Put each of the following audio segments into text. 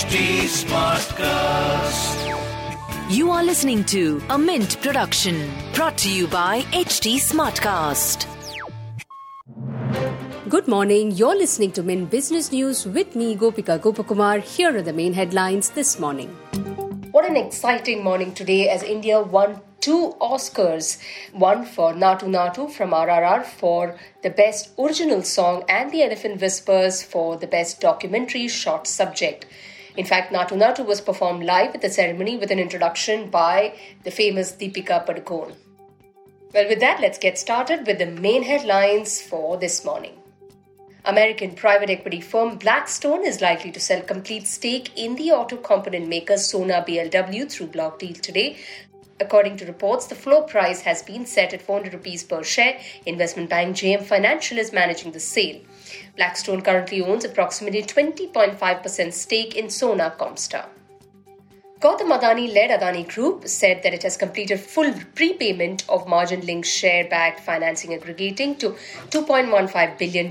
HT Smartcast. You are listening to a Mint production brought to you by HT Smartcast. Good morning. You're listening to Mint Business News with me, Gopika Gopakumar. Here are the main headlines this morning. What an exciting morning today as India won two Oscars. One for Naatu Naatu from RRR for the best original song and The Elephant Whisperers for the best documentary short subject. In fact, Naatu Naatu was performed live at the ceremony with an introduction by the famous Deepika Padukone. Well, with that, let's get started with the main headlines for this morning. American private equity firm Blackstone is likely to sell complete stake in the auto component maker Sona BLW through block deal today. According to reports, the floor price has been set at 400 rupees per share. Investment bank JM Financial is managing the sale. Blackstone currently owns approximately 20.5% stake in Sona Comstar. Gautam Adani led Adani Group said that it has completed full prepayment of margin linked share backed financing aggregating to $2.15 billion.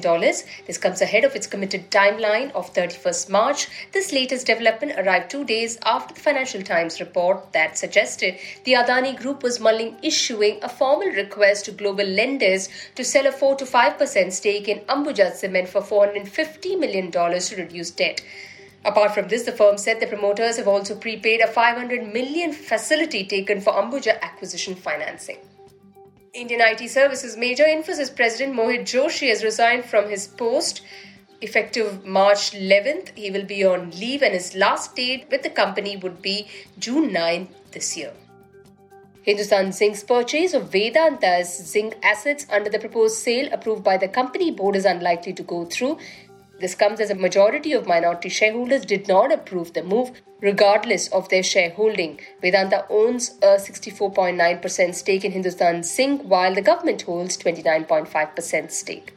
This comes ahead of its committed timeline of 31st March. This latest development arrived two days after the Financial Times report that suggested the Adani Group was mulling issuing a formal request to global lenders to sell a 4 to 5% stake in Ambuja Cement for $450 million to reduce debt. Apart from this, the firm said the promoters have also prepaid a 500 million facility taken for Ambuja acquisition financing. Indian IT services major Infosys president Mohit Joshi has resigned from his post. Effective March 11th, he will be on leave and his last date with the company would be June 9th this year. Hindustan Zinc's purchase of Vedanta's zinc assets under the proposed sale approved by the company board is unlikely to go through. This comes as a majority of minority shareholders did not approve the move, regardless of their shareholding. Vedanta owns a 64.9% stake in Hindustan Zinc, while the government holds 29.5% stake.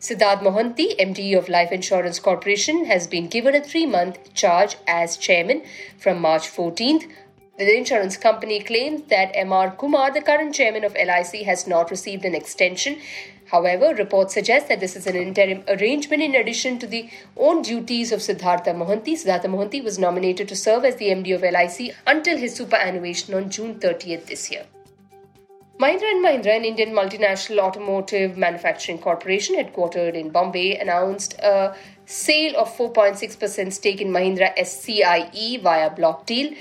Siddharth Mohanty, MD of Life Insurance Corporation, has been given a three month charge as chairman from March 14th. The insurance company claims that M.R. Kumar, the current chairman of LIC, has not received an extension. However, reports suggest that this is an interim arrangement in addition to the own duties of Siddhartha Mohanty. Siddhartha Mohanty was nominated to serve as the MD of LIC until his superannuation on June 30th this year. Mahindra & Mahindra, an Indian multinational automotive manufacturing corporation headquartered in Bombay, announced a sale of 4.6% stake in Mahindra SCIE via block deal.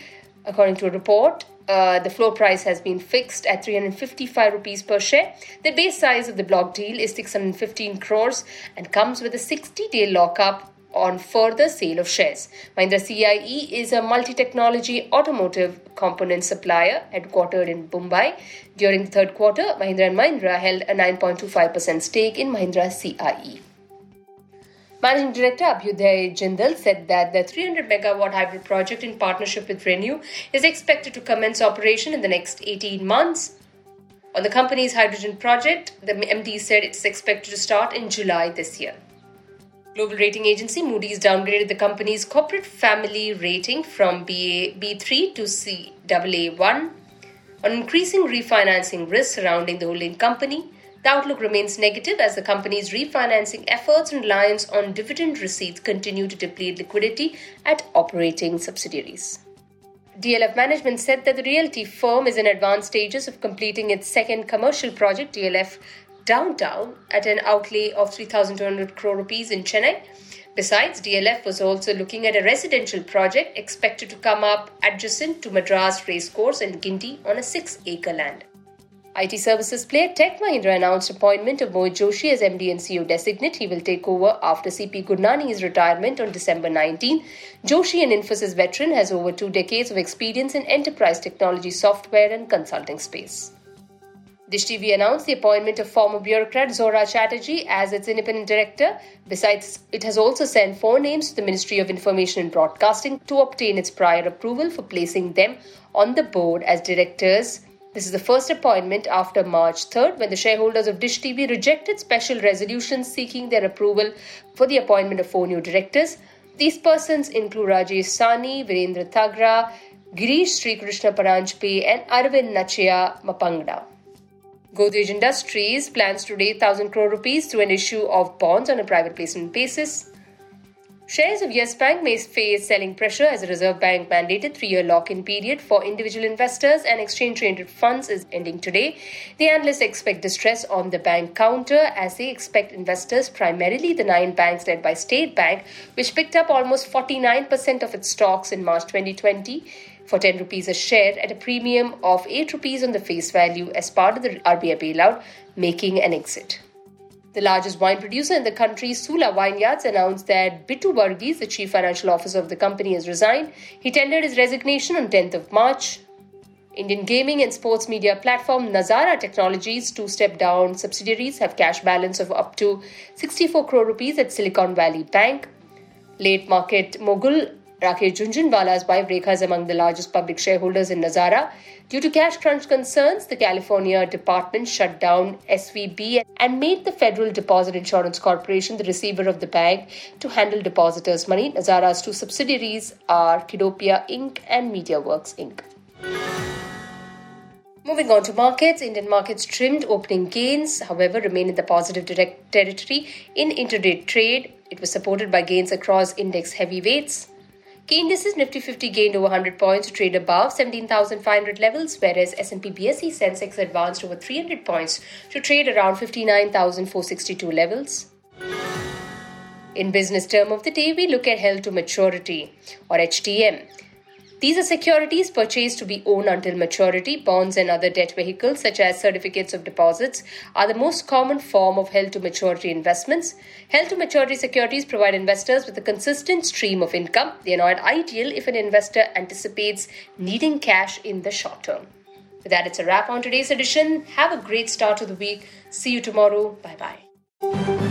According to a report, uh, the floor price has been fixed at 355 rupees per share. The base size of the block deal is 615 crores and comes with a 60 day lockup on further sale of shares. Mahindra CIE is a multi technology automotive component supplier headquartered in Mumbai. During the third quarter, Mahindra and Mahindra held a 9.25% stake in Mahindra CIE. Managing Director Abhyuday Jindal said that the 300 megawatt hybrid project in partnership with Renew is expected to commence operation in the next 18 months. On the company's hydrogen project, the MD said it's expected to start in July this year. Global rating agency Moody's downgraded the company's corporate family rating from BA, B3 to CAA1 on increasing refinancing risks surrounding the holding company. The outlook remains negative as the company's refinancing efforts and reliance on dividend receipts continue to deplete liquidity at operating subsidiaries. DLF management said that the realty firm is in advanced stages of completing its second commercial project, DLF Downtown, at an outlay of 3,200 crore rupees in Chennai. Besides, DLF was also looking at a residential project expected to come up adjacent to Madras Racecourse in Guindy on a 6 acre land. IT services player Tech Mahindra announced appointment of Mohit Joshi as MD and CEO designate. He will take over after CP Gurnani's retirement on December 19. Joshi, an Infosys veteran, has over two decades of experience in enterprise technology software and consulting space. Dish TV announced the appointment of former bureaucrat Zora Chatterjee as its independent director. Besides, it has also sent four names to the Ministry of Information and Broadcasting to obtain its prior approval for placing them on the board as directors this is the first appointment after March 3rd when the shareholders of Dish TV rejected special resolutions seeking their approval for the appointment of four new directors. These persons include Rajesh Sahni, Virendra Thagra, Girish Sri Krishna Paranjpe, and Arvind Nachaya Mapangda. Godrej Industries plans to raise 1000 crore rupees through an issue of bonds on a private placement basis. Shares of Yes Bank may face selling pressure as the Reserve Bank mandated three-year lock-in period for individual investors and exchange-traded funds is ending today. The analysts expect distress on the bank counter as they expect investors, primarily the nine banks led by State Bank, which picked up almost 49% of its stocks in March 2020 for 10 rupees a share at a premium of 8 rupees on the face value as part of the RBI bailout, making an exit. The largest wine producer in the country, Sula Vineyards, announced that Bittu Varghese, the chief financial officer of the company, has resigned. He tendered his resignation on 10th of March. Indian gaming and sports media platform Nazara Technologies, two step down subsidiaries, have cash balance of up to 64 crore rupees at Silicon Valley Bank. Late market mogul Rakesh Jhunjhunwala's wife Rekha is among the largest public shareholders in Nazara. Due to cash crunch concerns, the California department shut down SVB and made the Federal Deposit Insurance Corporation the receiver of the bank to handle depositors' money. Nazara's two subsidiaries are Kiddopia Inc. and Mediawrkz Inc. Moving on to markets, Indian markets trimmed opening gains, however, remain in the positive direct territory in intraday trade. It was supported by gains across index heavyweights. Key indices Nifty 50 gained over 100 points to trade above 17,500 levels, whereas S&P BSE Sensex advanced over 300 points to trade around 59,462 levels. In business term of the day, we look at held to maturity or HTM. These are securities purchased to be owned until maturity. Bonds and other debt vehicles, such as certificates of deposits, are the most common form of held to maturity investments. Held to maturity securities provide investors with a consistent stream of income. They are not ideal if an investor anticipates needing cash in the short term. With that, it's a wrap on today's edition. Have a great start to the week. See you tomorrow. Bye bye.